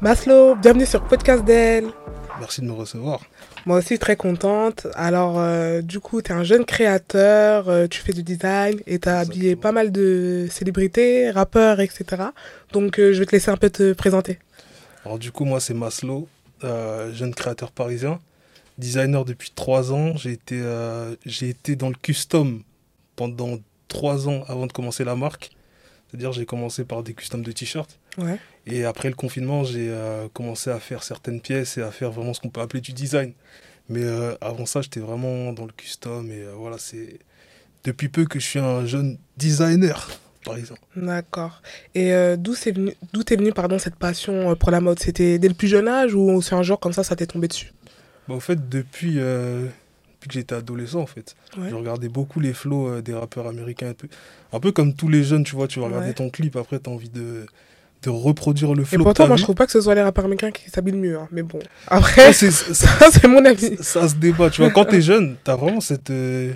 Maslow, bienvenue sur Podcast d'elle. Merci de me recevoir. Moi aussi, très contente. Alors, euh, du coup, tu es un jeune créateur, euh, tu fais du design et tu as habillé pas mal de célébrités, rappeurs, etc. Donc, euh, je vais te laisser un peu te présenter. Alors, du coup, moi, c'est Maslow, jeune créateur parisien, designer depuis trois ans. J'ai été, j'ai été dans le custom pendant trois ans avant de commencer la marque. C'est-à-dire, j'ai commencé par des customs de t-shirts. Ouais. Et après le confinement, j'ai euh, commencé à faire certaines pièces et à faire vraiment ce qu'on peut appeler du design. Mais euh, avant ça, j'étais vraiment dans le custom. Et euh, voilà, c'est depuis peu que je suis un jeune designer, par exemple. D'accord. Et d'où venu, est venu pardon, cette passion pour la mode? C'était dès le plus jeune âge ou c'est un jour comme ça, ça t'est tombé dessus? Bah, Au fait, depuis, depuis que j'étais adolescent, en fait. Je regardais beaucoup les flows des rappeurs américains. Un peu, un peu comme tous les jeunes, tu vois, tu vas regarder ton clip, après, tu as envie de de reproduire le flow. Et pourtant, moi, je trouve pas que ce soit les rappeurs américains qui s'habillent mieux. Hein. Mais bon, après, ça, c'est mon avis. Ça, se débat, tu vois. Quand t'es jeune, t'as vraiment cette. Euh,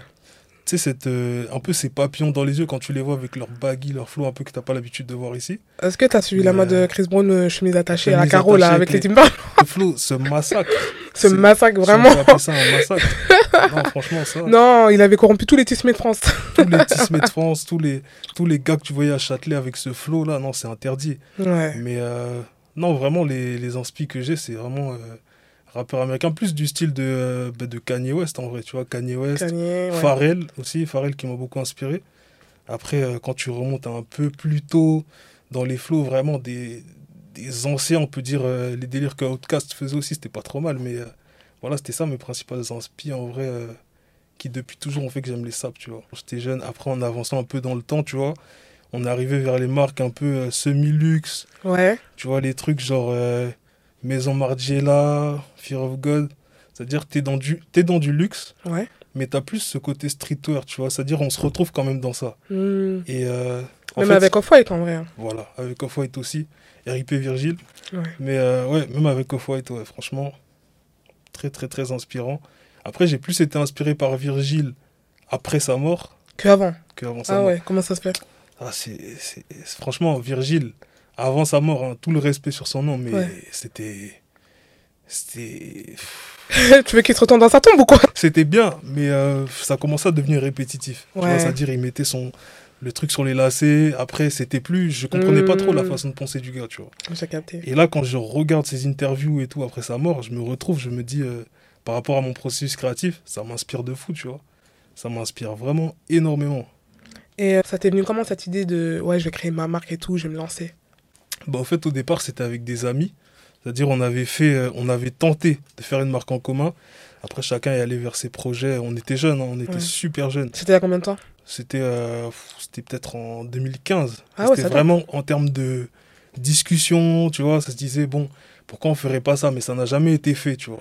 tu sais, cette, euh, un peu ces papillons dans les yeux quand tu les vois avec leur baggy, leur flow un peu que t'as pas l'habitude de voir ici. Est-ce que t'as suivi la mode de euh, Chris Brown, chemise attachée à la carreau, là, avec les, Timberland Le flow ce massacre. Ce massacre, vraiment. On ça un massacre. non, franchement, ça. Non, il avait corrompu tous les tissemés de France. tous les tissemés de France, tous les, tous les gars que tu voyais à Châtelet avec ce flow là, non, c'est interdit. Ouais. Mais non, vraiment, les, les inspi que j'ai, c'est vraiment rappeur américain, plus du style de, euh, bah, de Kanye West en vrai, tu vois, Kanye West, Pharrell aussi, Pharrell qui m'a beaucoup inspiré. Après, euh, quand tu remontes un peu plus tôt dans les flots, vraiment des, des anciens, on peut dire, euh, les délires que Outcast faisait aussi, c'était pas trop mal, mais voilà, c'était ça mes principales inspi en vrai, qui depuis toujours ont fait que j'aime les saps, tu vois. J'étais jeune, après en avançant un peu dans le temps, tu vois, on est arrivé vers les marques un peu semi-luxe. Ouais. Tu vois, les trucs genre Maison Margiela, Fear of God. C'est-à-dire que tu es, dans du, es dans du luxe, ouais. mais tu as plus ce côté streetwear, tu vois. C'est-à-dire on se retrouve quand même dans ça. Hmm. Et, euh, même avec Off-White en vrai. Hein. Voilà, avec Off-White aussi. RIP Virgile. Ouais. Mais euh, ouais, même avec Off-White, ouais, franchement, très très très inspirant. Après, j'ai plus été inspiré par Virgile après sa mort. Que avant. Que avant sa ah mort. ouais, comment ça se fait? Ah, c'est, Franchement, Virgile, avant sa mort, hein, tout le respect sur son nom, mais c'était c'était. tu veux qu'il se retourne dans sa tombe ou quoi? C'était bien, mais euh, ça commençait à devenir répétitif. C'est-à-dire, il mettait son, le truc sur les lacets. Après, c'était plus. Je comprenais pas trop la hmm. façon de penser du gars, tu vois. J'ai capté. Et là, quand je regarde ses interviews et tout après sa mort, je me retrouve, je me dis, euh, par rapport à mon processus créatif, ça m'inspire de fou, tu vois. Ça m'inspire vraiment énormément. Et euh, ça t'est venu comment cette idée de ouais, je vais créer ma marque et tout, je vais me lancer? Bah, En fait, au départ, c'était avec des amis. C'est-à-dire, on avait fait, euh, on avait tenté de faire une marque en commun. Après, chacun est allé vers ses projets. On était jeunes, hein, on était super jeunes. C'était il y a combien de temps? C'était euh, c'était peut-être en 2015. Ah c'était vraiment en termes de discussion, tu vois. Ça se disait, bon, pourquoi on ferait pas ça? Mais ça n'a jamais été fait, tu vois.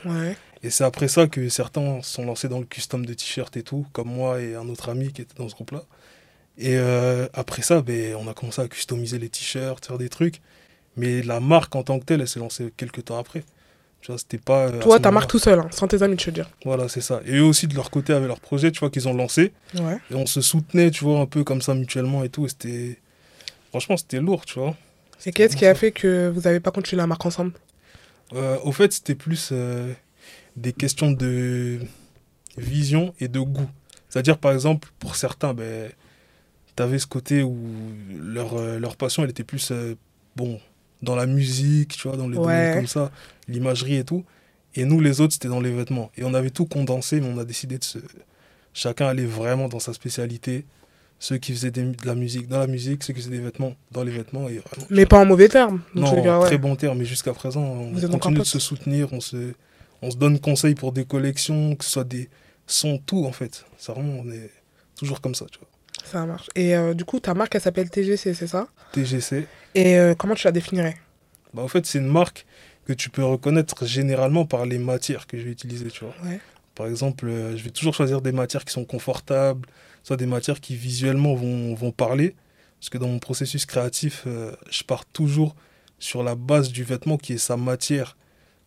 Et c'est après ça que certains sont lancés dans le custom de t-shirts et tout, comme moi et un autre ami qui était dans ce groupe-là. Et euh, après ça, ben, on a commencé à customiser les t-shirts, faire des trucs. Mais la marque en tant que telle, elle s'est lancée quelques temps après. Tu vois, c'était pas. Euh, Toi, ta marque tout seul, hein, sans tes amis, tu veux dire. Voilà, c'est ça. Et eux aussi, de leur côté, avaient leur projet, tu vois, qu'ils ont lancé. Ouais. Et on se soutenait, tu vois, un peu comme ça mutuellement et tout. Et c'était. Franchement, c'était lourd, tu vois. Et qu'est-ce qui a fait que vous n'avez pas continué la marque ensemble? Euh, Au fait, c'était plus des questions de vision et de goût. C'est-à-dire, par exemple, pour certains, ben, tu avais ce côté où leur, leur passion, elle était plus, bon, dans la musique, tu vois, dans les domaines comme ça, l'imagerie et tout. Et nous, les autres, c'était dans les vêtements. Et on avait tout condensé, mais on a décidé de se. Chacun allait vraiment dans sa spécialité. Ceux qui faisaient de la musique dans la musique, ceux qui faisaient des vêtements dans les vêtements. Et mais pas en mauvais termes. Non, en très bon terme. Mais jusqu'à présent, on continue de se soutenir, on se, on se donne conseil pour des collections, que ce soit des sons, tout en fait. Ça vraiment, on est toujours comme ça, tu vois. Ça marche. Et euh, du coup, ta marque, elle s'appelle TGC, c'est ça? TGC. Et euh, comment tu la définirais? Bah, En fait, c'est une marque que tu peux reconnaître généralement par les matières que je vais utiliser, tu vois. Par exemple, euh, je vais toujours choisir des matières qui sont confortables, soit des matières qui visuellement vont, vont parler. Parce que dans mon processus créatif, je pars toujours sur la base du vêtement qui est sa matière.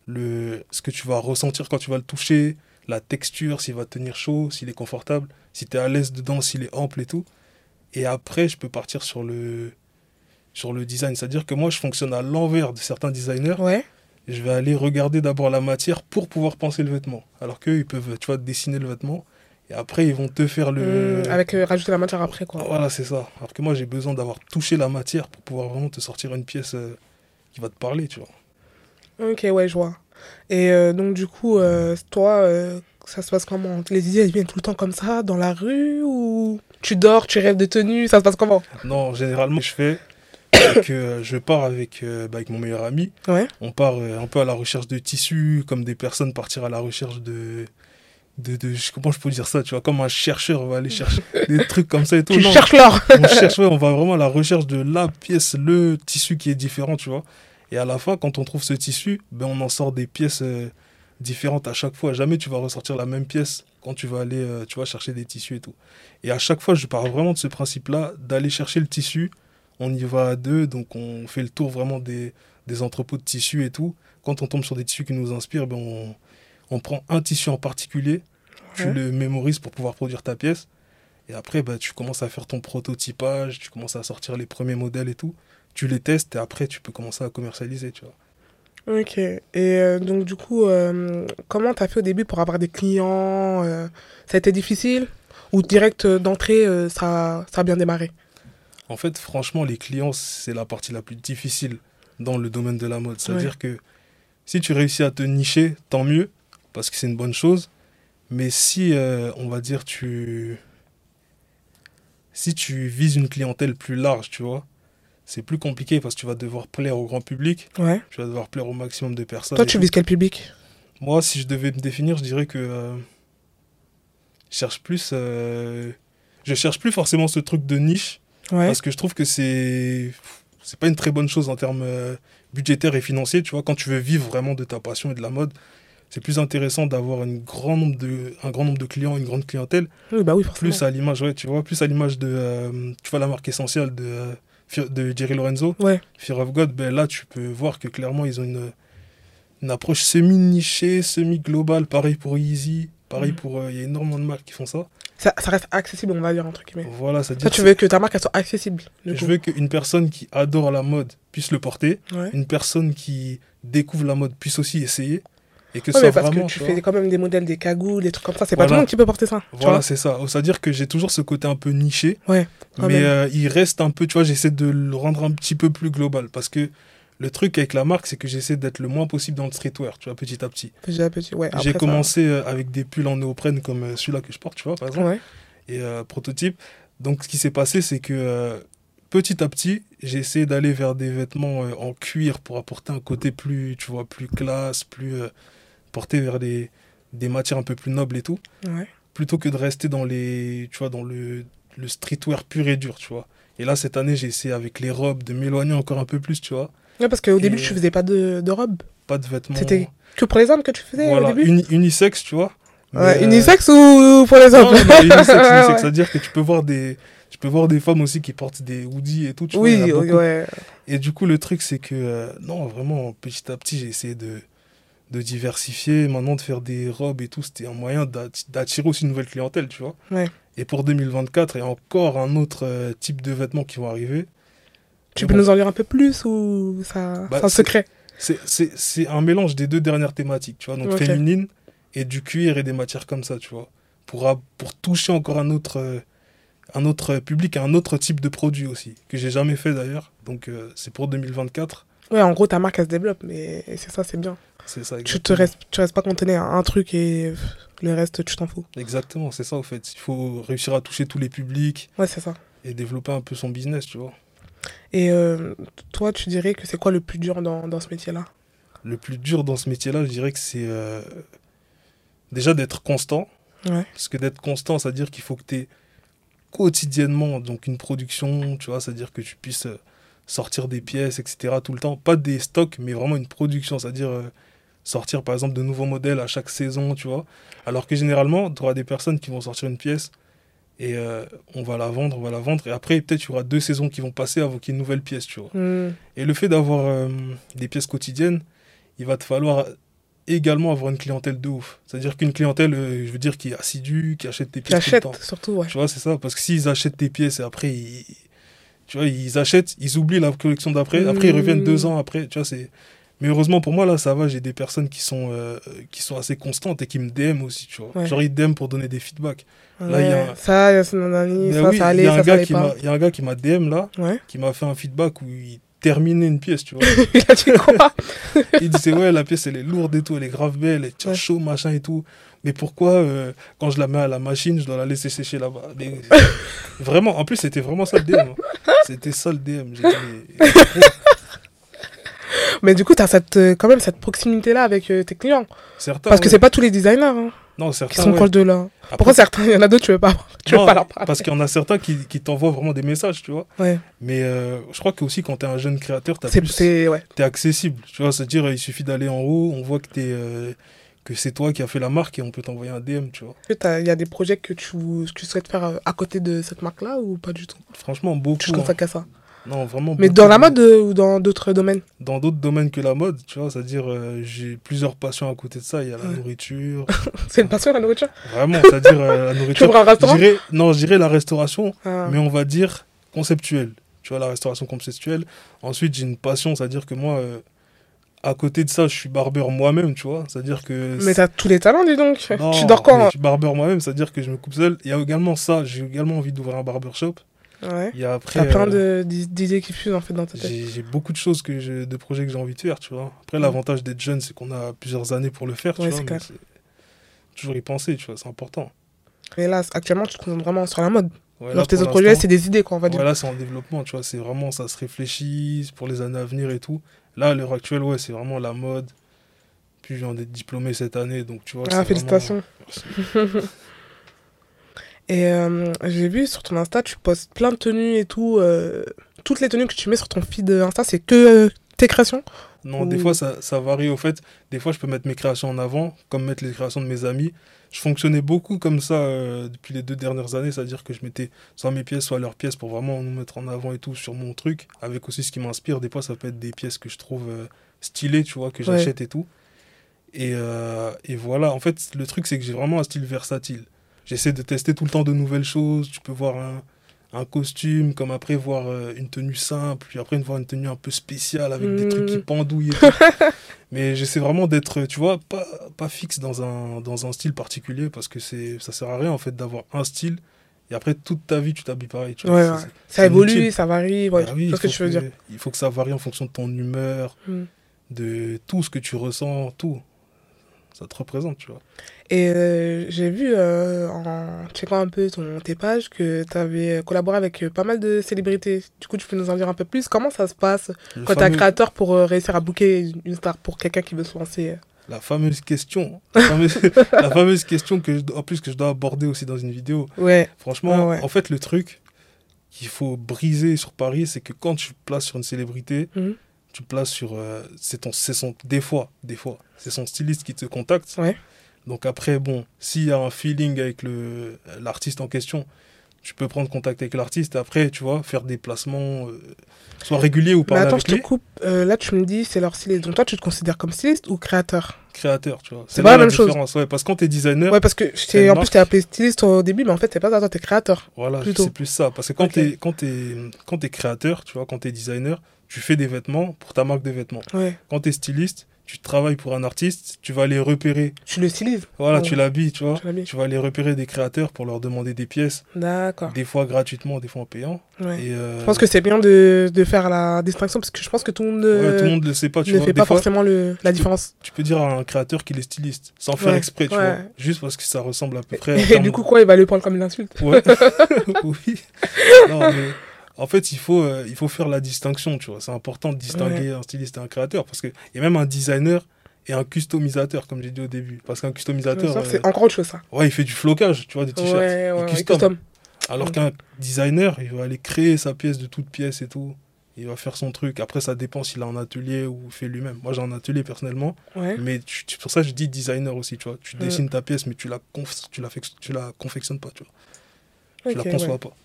Le, ce que tu vas ressentir quand tu vas le toucher, la texture, s'il va tenir chaud, s'il est confortable, si tu es à l'aise dedans, s'il est ample et tout. Et après, je peux partir sur le sur le design. C'est-à-dire que moi, je fonctionne à l'envers de certains designers. Ouais. Je vais aller regarder d'abord la matière pour pouvoir penser le vêtement. Alors qu'eux, ils peuvent, tu vois, dessiner le vêtement. Et après, ils vont te faire le. Mmh, avec euh, rajouter la matière après, quoi. Voilà, c'est ça. Alors que moi, j'ai besoin d'avoir touché la matière pour pouvoir vraiment te sortir une pièce euh, qui va te parler, tu vois. Ok, ouais, je vois. Et euh, donc, du coup, toi, ça se passe comment? Les idées, elles viennent tout le temps comme ça, dans la rue Ou tu dors, tu rêves de tenue Ça se passe comment? Non, généralement, je fais que je pars avec, bah, avec mon meilleur ami. Ouais. On part un peu à la recherche de tissus, comme des personnes partir à la recherche de de, de, comment je peux dire ça, tu vois, comme un chercheur va aller chercher des trucs comme ça et tout. Tu cherches l'or On cherche, on va vraiment à la recherche de la pièce, le tissu qui est différent, tu vois. Et à la fin, quand on trouve ce tissu, ben on en sort des pièces euh, différentes à chaque fois. Jamais tu vas ressortir la même pièce quand tu vas aller, euh, tu vas chercher des tissus et tout. Et à chaque fois, je pars vraiment de ce principe-là, d'aller chercher le tissu. On y va à deux, donc on fait le tour vraiment des, des entrepôts de tissus et tout. Quand on tombe sur des tissus qui nous inspirent, ben on on prend un tissu en particulier, tu le mémorises pour pouvoir produire ta pièce. Et après, bah, tu commences à faire ton prototypage, tu commences à sortir les premiers modèles et tout. Tu les testes et après, tu peux commencer à commercialiser, tu vois. Ok. Et euh, donc, du coup, euh, comment tu as fait au début pour avoir des clients euh, Ça a été difficile? Ou direct d'entrée, ça, ça a bien démarré? En fait, franchement, les clients, c'est la partie la plus difficile dans le domaine de la mode. C'est-à-dire que si tu réussis à te nicher, tant mieux parce que c'est une bonne chose. Mais si, on va dire, tu. Si tu vises une clientèle plus large, tu vois, c'est plus compliqué parce que tu vas devoir plaire au grand public. Ouais. Tu vas devoir plaire au maximum de personnes. Toi, tu vises quel public? Moi, si je devais me définir, je dirais que. Euh, je cherche plus. Euh, je cherche plus forcément ce truc de niche. Parce que je trouve que c'est. C'est pas une très bonne chose en termes budgétaires et financiers, tu vois, quand tu veux vivre vraiment de ta passion et de la mode c'est plus intéressant d'avoir un grand nombre de un grand nombre de clients une grande clientèle oui, bah oui, plus à l'image ouais, tu vois plus à l'image de euh, tu vois la marque essentielle de euh, de Jerry Lorenzo ouais. Fear of God ben là tu peux voir que clairement ils ont une une approche semi nichée semi globale pareil pour Yeezy pareil mm. pour euh, il y a énormément de marques qui font ça. Ça, ça reste accessible on va dire entre guillemets voilà ça, ça tu veux que ta marque elle soit accessible je veux qu'une personne qui adore la mode puisse le porter une personne qui découvre la mode puisse aussi essayer et que ça parce que tu fais quand même des modèles, des cagoules, des trucs comme ça. C'est pas tout le monde qui peut porter ça. Voilà, c'est ça. C'est-à-dire que j'ai toujours ce côté un peu niché. Ouais. Mais euh, il reste un peu, tu vois, j'essaie de le rendre un petit peu plus global. Parce que le truc avec la marque, c'est que j'essaie d'être le moins possible dans le streetwear, tu vois, petit à petit. Petit à petit, ouais. J'ai commencé euh, avec des pulls en néoprène comme euh, celui-là que je porte, tu vois, par exemple. Ouais. Et prototype. Donc, ce qui s'est passé, c'est que petit à petit, j'ai essayé d'aller vers des vêtements en cuir pour apporter un côté plus, tu vois, plus classe, plus porter vers des, des matières un peu plus nobles et tout. Plutôt que de rester dans, les, tu vois, dans le, le streetwear pur et dur, tu vois. Et là, cette année, j'ai essayé avec les robes de m'éloigner encore un peu plus, tu vois. Ouais, parce qu'au début, tu faisais pas de, de robes. Pas de vêtements. C'était que pour les hommes que tu faisais au début unisex, tu vois. Ouais, unisex ou pour les hommes? non, unisex, unisex c'est-à-dire que tu peux voir des tu peux voir des femmes aussi qui portent des hoodies et tout. Tu oui, ouais. Et du coup, le truc, c'est que, euh, non, vraiment, petit à petit, j'ai essayé de, de diversifier, maintenant de faire des robes et tout, c'était un moyen d'attirer aussi une nouvelle clientèle, tu vois. Et pour 2024, il y a encore un autre euh, type de vêtements qui vont arriver. Tu peux nous en dire un peu plus ou ça, bah, c'est un secret? C'est un mélange des deux dernières thématiques, tu vois, donc féminine et du cuir et des matières comme ça, tu vois, pour, pour toucher encore un autre, euh, un autre public, un autre type de produit aussi, que j'ai jamais fait d'ailleurs, donc euh, c'est pour 2024. Ouais, en gros, ta marque, elle se développe, mais c'est ça, c'est bien. C'est ça, tu te restes, tu restes pas cantonné à un truc et le reste, tu t'en fous. Exactement, c'est ça, au fait. Il faut réussir à toucher tous les publics. Ouais, c'est ça. Et développer un peu son business, tu vois. Et euh, toi, tu dirais que c'est quoi le plus dur dans, dans ce métier-là? Le plus dur dans ce métier-là, je dirais que c'est euh, déjà d'être constant. Ouais. Parce que d'être constant, c'est-à-dire qu'il faut que tu aies quotidiennement donc une production, tu vois, c'est-à-dire que tu puisses euh, sortir des pièces, etc. tout le temps. Pas des stocks, mais vraiment une production, c'est-à-dire sortir par exemple de nouveaux modèles à chaque saison, tu vois. Alors que généralement, tu auras des personnes qui vont sortir une pièce et euh, on va la vendre, on va la vendre. Et après, peut-être il y aura deux saisons qui vont passer avant qu'il y ait une nouvelle pièce, tu vois. Hmm. Et le fait d'avoir euh, des pièces quotidiennes, il va te falloir également avoir une clientèle de ouf. C'est-à-dire qu'une clientèle, euh, je veux dire, qui est assidue, qui achète tes pièces. Qui achète, surtout, ouais. Tu vois, c'est ça. Parce que s'ils achètent tes pièces et après, ils Tu vois, ils achètent, ils oublient la collection d'après. Après, ils reviennent deux ans après. Tu vois, c'est. Mais heureusement pour moi, là, ça va. J'ai des personnes qui sont, euh, qui sont assez constantes et qui me DM aussi, tu vois. Genre, ils DM pour donner des feedbacks. Là, il y a Ça, il y a ça, ça allait, ça, allait pas. Il y a un gars qui m'a DM là, qui m'a fait un feedback où il terminait une pièce, tu vois. il a dit quoi Il disait, ouais, la pièce, elle est lourde et tout, elle est grave belle, elle tient chaud, machin et tout. Mais pourquoi, euh, quand je la mets à la machine, je dois la laisser sécher là-bas? Vraiment, en plus, c'était vraiment ça le DM. Hein. C'était ça le DM. Dit, mais... du coup, tu as cette, euh, quand même cette proximité-là avec euh, tes clients. Certains, Parce que c'est pas tous les designers hein, non, certains, qui sont proches de là. Pourquoi certains Il y en a d'autres, tu veux pas, tu veux pas leur parler? Parce qu'il y en a certains qui, qui t'envoient vraiment des messages, tu vois. Ouais. Mais je crois que aussi quand tu es un jeune créateur, tu es, ouais. es accessible. Tu vois, c'est-à-dire, il suffit d'aller en haut, on voit que tu es que c'est toi qui as fait la marque et on peut t'envoyer un DM, tu vois. Il y a des projets que tu, tu souhaites faire euh, à côté de cette marque-là ou pas du tout? Franchement, beaucoup. Tu consacres hein. à ça? Non, vraiment Mais dans la mode euh, ou dans d'autres domaines Dans d'autres domaines que la mode, tu vois, c'est-à-dire euh, j'ai plusieurs passions à côté de ça. Il y a la nourriture. c'est une passion la nourriture Vraiment, c'est-à-dire la nourriture. Tu un restaurant Non, je dirais la restauration, ah. mais on va dire conceptuelle. Tu vois, la restauration conceptuelle. Ensuite, j'ai une passion, c'est-à-dire que moi à côté de ça, je suis barbeur moi-même, tu vois. C'est-à-dire que. Mais t'as tous les talents, dis donc. tu dors quand Je suis barbeur moi-même, c'est-à-dire que je me coupe seul. Il y a également ça, j'ai également envie d'ouvrir un barbershop. Ouais. Il y a après. T'as plein euh, d'idées qui fusent en fait dans ta tête. J'ai beaucoup de choses, que je, de projets que j'ai envie de faire, tu vois. Après, l'avantage d'être jeune, c'est qu'on a plusieurs années pour le faire, tu vois. Toujours y penser, tu vois, c'est important. Mais là, actuellement, tu te concentres vraiment sur la mode. Ouais, tes autres projets, c'est des idées, quoi, on va dire. Voilà, c'est en développement, tu vois. C'est vraiment, ça se réfléchit pour les années à venir et tout. Là, à l'heure actuelle, ouais, c'est vraiment la mode. Puis je viens d'être diplômé cette année, donc tu vois. Ah, félicitations. et euh, j'ai vu sur ton Insta, tu postes plein de tenues et tout. Euh, toutes les tenues que tu mets sur ton feed Insta, c'est que euh, tes créations? Non, des fois, ça, ça, varie au fait. Des fois, je peux mettre mes créations en avant, comme mettre les créations de mes amis. Je fonctionnais beaucoup comme ça depuis les deux dernières années, c'est-à-dire que je mettais soit mes pièces, soit leurs pièces pour vraiment nous mettre en avant et tout sur mon truc, avec aussi ce qui m'inspire. Des fois, ça peut être des pièces que je trouve stylées, tu vois, que j'achète et tout. Et, et, voilà, en fait, le truc, c'est que j'ai vraiment un style versatile. J'essaie de tester tout le temps de nouvelles choses. Tu peux voir un, un costume, comme après voir euh, une tenue simple, puis après voir une tenue un peu spéciale avec des trucs qui mm. pendouillent et tout. Mais j'essaie vraiment d'être, tu vois, pas, pas fixe dans un, dans un style particulier parce que c'est ça sert à rien en fait d'avoir un style et après toute ta vie tu t'habilles pareil. Tu vois, Ça évolue, ça varie. Ouais, bah ce que tu veux dire. Il faut que ça varie en fonction de ton humeur, mm. de tout ce que tu ressens, tout ça te représente, tu vois. Et euh, j'ai vu euh, en checkant un peu ton, tes pages que tu avais collaboré avec euh, pas mal de célébrités. Du coup, tu peux nous en dire un peu plus Comment ça se passe quand tu es un créateur pour réussir à booker une star pour quelqu'un qui veut se lancer? La fameuse question, la fameuse, question que en plus que je dois aborder aussi dans une vidéo. Ouais. Franchement, en fait, le truc qu'il faut briser sur Paris, c'est que quand tu places sur une célébrité, mmh tu places sur. Euh, c'est ton, son, des fois, des fois, c'est son styliste qui te contacte. Ouais. Donc après, bon, s'il y a un feeling avec l'artiste en question, tu peux prendre contact avec l'artiste après, tu vois, faire des placements, euh, soit réguliers ou pas. Mais attends, je te coupe. Euh, là, tu me dis, c'est leur styliste. Donc toi, tu te considères comme styliste ou créateur? Créateur, tu vois. C'est pas la, même chose. Ouais, parce que quand t'es designer. Ouais, parce que en plus, t'es appelé styliste au début, mais en fait, c'est pas ça, toi, t'es créateur. Voilà, c'est plus ça. Parce que quand t'es quand es, quand es créateur, tu vois, quand t'es designer, tu fais des vêtements pour ta marque de vêtements. Quand tu es styliste, tu travailles pour un artiste, tu vas les repérer. Tu le stylises Voilà, tu l'habilles, tu vois. Tu, vas les repérer des créateurs pour leur demander des pièces. D'accord. Des fois gratuitement, des fois en payant. Et euh, Je pense que c'est bien de, de, faire la distinction parce que je pense que tout le monde tout le monde ne sait pas. Tu ne fait pas forcément le, la différence. tu peux dire à un créateur qu'il est styliste sans faire exprès, tu vois. Juste parce que ça ressemble à peu près. Et, du coup, quoi, il va le prendre comme une insulte Ouais. oui. Non, mais en fait, il faut, euh, il faut faire la distinction, tu vois. C'est important de distinguer un styliste et un créateur parce qu'il y a même un designer et un customisateur, comme j'ai dit au début. Parce qu'un customisateur. c'est euh, encore autre chose, ça. Ouais, il fait du flocage, tu vois, des t-shirts. Ouais, ouais, il custom. Alors qu'un designer, il va aller créer sa pièce de toute pièce et tout. Il va faire son truc. Après, ça dépend s'il a un atelier ou fait lui-même. Moi, j'ai un atelier personnellement. Mais tu, pour ça, je dis designer aussi, tu vois. Tu dessines ta pièce, mais tu la, tu la, tu la confectionnes pas, tu vois. tu la conçois pas.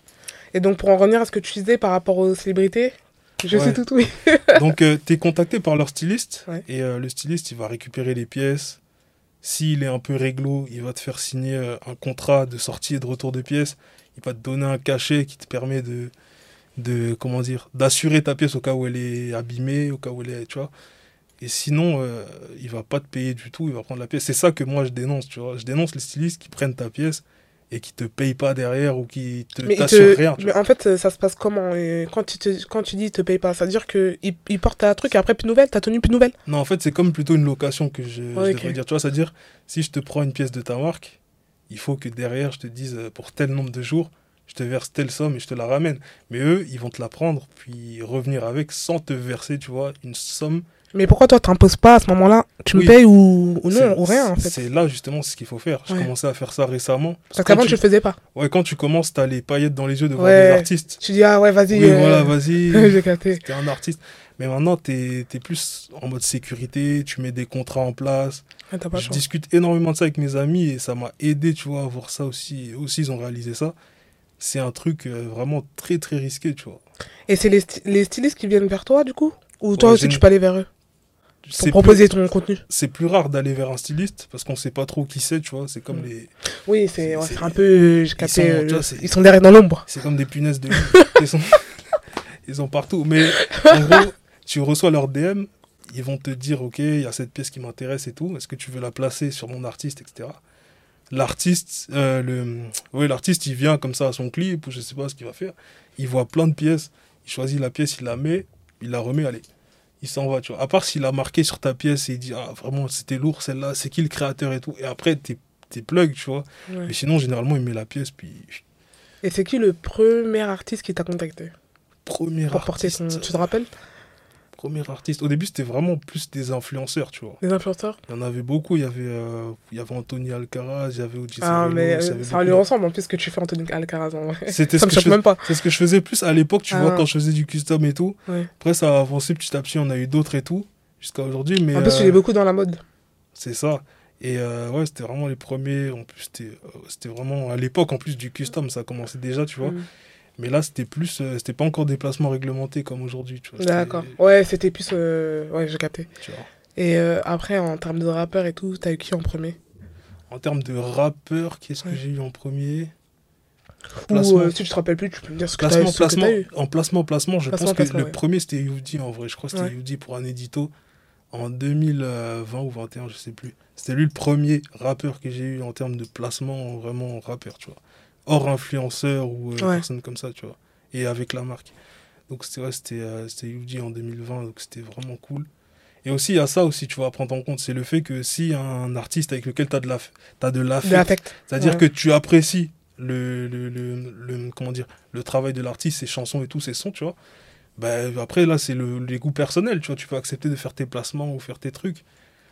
Et donc, pour en revenir à ce que tu disais par rapport aux célébrités, je sais tout, oui. donc, euh, tu es contacté par leur styliste et euh, le styliste, il va récupérer les pièces. S'il est un peu réglo, il va te faire signer euh, un contrat de sortie et de retour de pièces. Il va te donner un cachet qui te permet de, de comment dire, d'assurer ta pièce au cas où elle est abîmée, au cas où elle est, tu vois. Et sinon, euh, il va pas te payer du tout, il va prendre la pièce. C'est ça que moi je dénonce, tu vois. Je dénonce les stylistes qui prennent ta pièce et qui te payent pas derrière ou qui te t'assurent rien. mais en fait, ça se passe comment quand, tu te, quand tu dis te paye pas, ça veut dire qu'ils il portent ta truc et après plus de nouvelles, ta tenue plus de nouvelles? Non, en fait, c'est comme plutôt une location que je, devrais dire. Tu vois, c'est-à-dire, si je te prends une pièce de ta marque, il faut que derrière, je te dise euh, pour tel nombre de jours, je te verse telle somme et je te la ramène. Mais eux, ils vont te la prendre, puis revenir avec sans te verser, tu vois, une somme mais pourquoi toi, t'imposes pas à ce moment-là Tu me payes ou, non, ou rien en fait C'est là justement ce qu'il faut faire. J'ai commencé à faire ça récemment. Parce, qu'avant, tu le faisais pas. Ouais, quand tu commences, t'as les paillettes dans les yeux de voir des artistes. Tu dis, ah ouais, vas-y. Oui, euh, voilà, vas-y. J'ai capté. T'es un artiste. Mais maintenant, t'es es plus en mode sécurité, tu mets des contrats en place. je discute énormément de ça avec mes amis et ça m'a aidé, tu vois, à voir ça aussi. Aussi, ils ont réalisé ça. C'est un truc euh, vraiment très, très risqué, tu vois. Et c'est les, les stylistes qui viennent vers toi, du coup? Ou toi aussi, tu peux aller vers eux? Pour proposer ton contenu. C'est plus rare d'aller vers un styliste parce qu'on sait pas trop qui c'est, tu vois. C'est comme mm. les. Oui, c'est un peu. Ils sont, euh, ils sont derrière dans l'ombre. C'est comme des punaises de. ils, sont... ils sont partout. Mais en gros, tu reçois leur DM, ils vont te dire Ok, il y a cette pièce qui m'intéresse et tout. Est-ce que tu veux la placer sur mon artiste, etc. L'artiste, euh, le... l'artiste, il vient comme ça à son clip ou je sais pas ce qu'il va faire. Il voit plein de pièces. Il choisit la pièce, il la met, il la remet, allez il s'en va, tu vois. À part s'il a marqué sur ta pièce et il dit, ah, vraiment, c'était lourd celle-là, c'est qui le créateur et tout. Et après, t'es es plug, tu vois. Mais sinon, généralement, il met la pièce, puis. Et c'est qui le premier artiste qui t'a contacté Premier Pour porter son. Tu te rappelles premier artiste. Au début, c'était vraiment plus des influenceurs, tu vois. Des influenceurs? Il y en avait beaucoup. Il y avait, euh, il y avait Anthony Alcaraz, il y avait Oji Ah, mais euh, ça lui ressemble en plus que tu fais Anthony Alcaraz. C'était ça me choque même pas. C'est ce que je faisais plus à l'époque, tu vois, ah. quand je faisais du custom et tout. Après, ça a avancé petit à petit. On a eu d'autres et tout, jusqu'à aujourd'hui. Mais, en plus, il est euh, beaucoup dans la mode. C'est ça. Et ouais, c'était vraiment les premiers. En plus, c'était vraiment à l'époque, en plus du custom, ça commençait déjà, tu vois. Mm. Mais là, c'était plus, euh, c'était pas encore des placements réglementés comme aujourd'hui. D'accord. Ouais, c'était plus, euh, ouais, j'ai capté. Et euh, après, en termes de rappeur et tout, t'as eu qui en premier? En termes de rappeur, qu'est-ce que j'ai eu en premier? Ou si tu te rappelles plus, tu peux me dire ce que t'as eu. Placement, eu. En placement, placement, je pense que le premier c'était Youdi en vrai. Je crois que c'était Youdi pour un édito en 2020 ou 2021, je sais plus. C'était lui le premier rappeur que j'ai eu en termes de placement vraiment rappeur, tu vois hors influenceur ou euh, personne comme ça, tu vois. Et avec la marque. Donc c'était ouais, c'était euh, en 2020, donc c'était vraiment cool. Et aussi, il y a ça aussi, tu vas prendre en compte, c'est le fait que si un artiste avec lequel tu as de l'affect, c'est-à-dire que tu apprécies le, le, le, comment dire, le travail de l'artiste, ses chansons et tout, ses sons, tu vois, ben, après, là, c'est le, les goûts personnels, tu vois, tu peux accepter de faire tes placements ou faire tes trucs.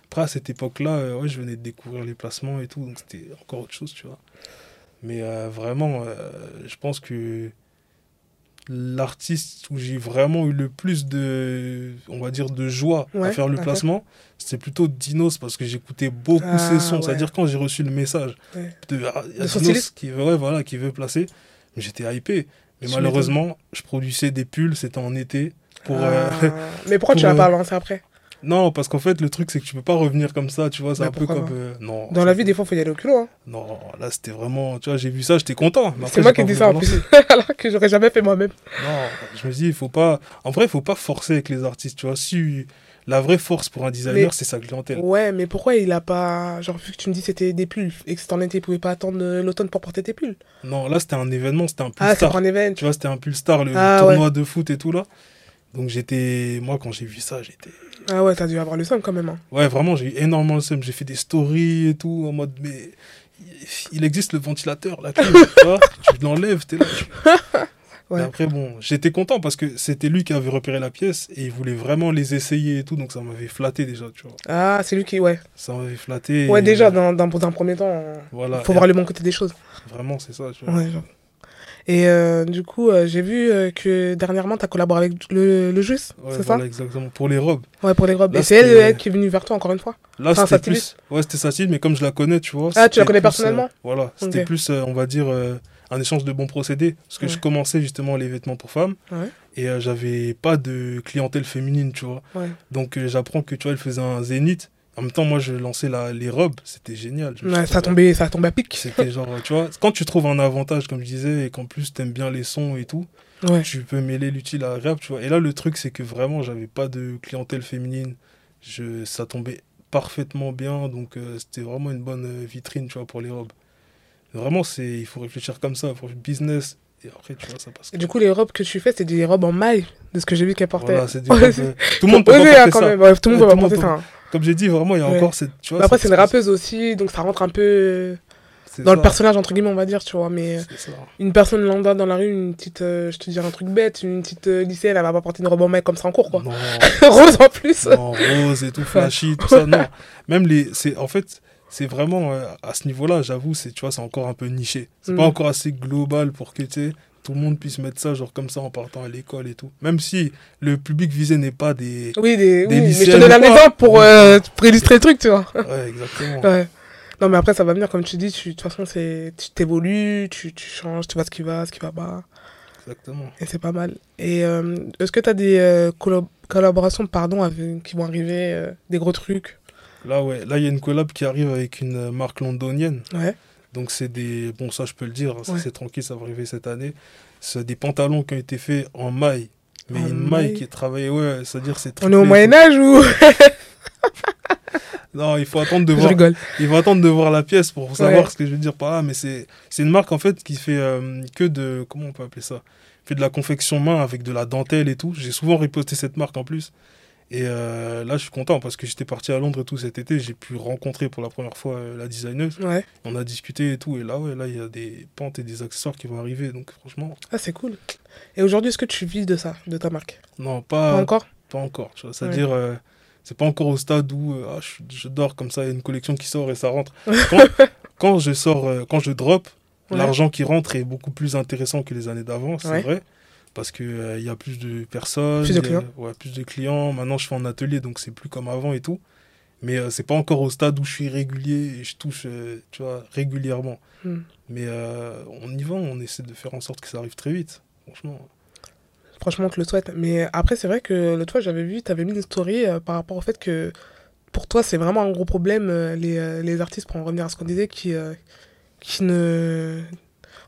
Après, à cette époque-là, euh, ouais, je venais de découvrir les placements et tout, donc c'était encore autre chose, tu vois. Mais euh, vraiment, euh, je pense que l'artiste où j'ai vraiment eu le plus de, on va dire, de joie à faire le placement, c'était plutôt Dinos parce que j'écoutais beaucoup ses ah, sons. C'est-à-dire quand j'ai reçu le message de, ah, Dinos qui, ouais, voilà, qui veut placer, j'étais hypé. Mais malheureusement, je produisais des pulls, c'était en été. Pour, euh, ah. mais pourquoi tu l'as pas lancé après? Non, parce qu'en fait, le truc, c'est que tu peux pas revenir comme ça, tu vois, c'est un peu comme... Euh, non. Dans la vie, des fois, il faut y aller au culot. Hein. Non, là, c'était vraiment... Tu vois, j'ai vu ça, j'étais content. C'est moi qui dis ça, en plus, alors que j'aurais jamais fait moi-même. Non, je me dis, il faut pas... En vrai, il faut pas forcer avec les artistes, tu vois. Si... La vraie force pour un designer, c'est sa clientèle. Ouais, mais pourquoi il a pas... Genre, vu que tu me dis c'était des pulls, et que c'était en été, il pouvait pas attendre l'automne pour porter tes pulls? Non, là, c'était un événement, c'était un pull ah, star. un événement. Tu vois, c'était un pull star, le ah, tournoi de foot et tout, là. Donc j'étais... Moi, quand j'ai vu ça, j'étais... Ah ouais, t'as dû avoir le seum quand même. Hein. Ouais, vraiment, j'ai eu énormément le seum. J'ai fait des stories et tout, en mode, mais il existe le ventilateur, là, tu, vois, tu l'enlèves, t'es là. ouais. après, bon, j'étais content parce que c'était lui qui avait repéré la pièce et il voulait vraiment les essayer et tout, donc ça m'avait flatté déjà, tu vois. Ah, c'est lui qui, ouais. Ça m'avait flatté. Ouais, déjà, dans, dans, un premier temps, voilà. faut voir le bon côté des choses. Vraiment, c'est ça, tu vois. Ouais, genre. Et euh, du coup, euh, j'ai vu euh, que dernièrement, tu as collaboré avec le, le Jus, c'est ça exactement. Pour les robes. Ouais, pour les robes. et c'est elle, qui est venue vers toi encore une fois Là, c'était plus... Ouais, c'était Satine, mais comme je la connais, tu vois. Ah, tu la connais personnellement Voilà, c'était plus, on va dire, un échange de bons procédés. Parce que je commençais justement les vêtements pour femmes. Ouais. Et j'avais pas de clientèle féminine, tu vois. Ouais. Donc, j'apprends que, tu vois, elle faisait un zénith. En même temps, moi, je lançais la, les robes, c'était génial. Ouais, ça, tombait, ça tombait à pic. C'était genre, tu vois, quand tu trouves un avantage, comme je disais, et qu'en plus, t'aimes bien les sons et tout, tu peux mêler l'utile à l'agréable, tu vois. Et là, le truc, c'est que vraiment, j'avais pas de clientèle féminine. Je, ça tombait parfaitement bien, donc euh, c'était vraiment une bonne euh, vitrine, tu vois, pour les robes. Vraiment, c'est, il faut réfléchir comme ça, pour le business. Et après, tu vois, ça passe. Et du coup, les robes que tu fais, c'est des robes en maille, de ce que j'ai vu qu'elle portait. Voilà, c'est Tout le monde peut porter ça. tout le monde peut porter ça. Comme j'ai dit, vraiment, il y a encore cette. Tu vois, après, c'est une rappeuse aussi, donc ça rentre un peu dans le personnage, entre guillemets, on va dire, tu vois. Mais une personne lambda dans la rue, une petite, euh, je te dirais un truc bête, une petite euh, lycéenne, elle va pas porter une robe en mec comme ça en cours, quoi. rose en plus. Non, rose et tout, flashy, tout ça, non. Même les. En fait, c'est vraiment. Euh, à ce niveau-là, j'avoue, c'est tu vois, c'est encore un peu niché. C'est pas mm. encore assez global pour que, tu sais tout le monde puisse mettre ça genre comme ça en partant à l'école et tout. Même si le public visé n'est pas des Oui, des, oui, mais je te donne un exemple pour, euh, pour, illustrer le truc, tu vois. Ouais, exactement. Ouais. Non, mais après ça va venir comme tu dis, tu, de toute façon c'est tu t'évolues, tu, tu changes, tu vois ce qui va, ce qui va pas. Exactement. Et c'est pas mal. Et euh, est-ce que tu as des euh, collaborations pardon avec, qui vont arriver des gros trucs? Là ouais, là il y a une collab qui arrive avec une marque londonienne. Ouais. Donc c'est des... Bon, ça je peux le dire, c'est tranquille, ça va arriver cette année. C'est des pantalons qui ont été faits en maille. Mais une maille. qui est travaillée, ouais, c'est-à-dire c'est... On est au Moyen-Âge ou... non, il faut attendre de voir. Il faut attendre de voir la pièce pour savoir ce que je veux dire par là. Mais c'est une marque en fait qui fait euh, que de comment on peut appeler ça, fait de la confection main avec de la dentelle et tout. J'ai souvent reposté cette marque en plus. Et euh, là, je suis content parce que j'étais parti à Londres et tout cet été. J'ai pu rencontrer pour la première fois euh, la designeuse. On a discuté et tout. Et là, ouais, là, il y a des pentes et des accessoires qui vont arriver. Donc, franchement. Ah, c'est cool. Et aujourd'hui, est-ce que tu vis de ça, de ta marque? Non, pas, pas encore? Pas encore. C'est-à-dire, euh, c'est pas encore au stade où ah, je, dors comme ça, il y a une collection qui sort et ça rentre. Quand, quand je sors, quand je drop, l'argent qui rentre est beaucoup plus intéressant que les années d'avant, c'est vrai parce qu'il euh, il y a plus de personnes, plus de clients. ouais, plus de clients. Maintenant, je fais en atelier, donc c'est plus comme avant et tout. Mais euh, c'est pas encore au stade où je suis régulier et je touche, euh, tu vois, régulièrement. Hmm. Mais on y va, on essaie de faire en sorte que ça arrive très vite, franchement. Franchement, on te le souhaite. Mais après, c'est vrai que l'autre fois, j'avais vu, tu avais mis une story par rapport au fait que pour toi, c'est vraiment un gros problème, les, les, artistes, pour en revenir à ce qu'on disait, qui, qui ne.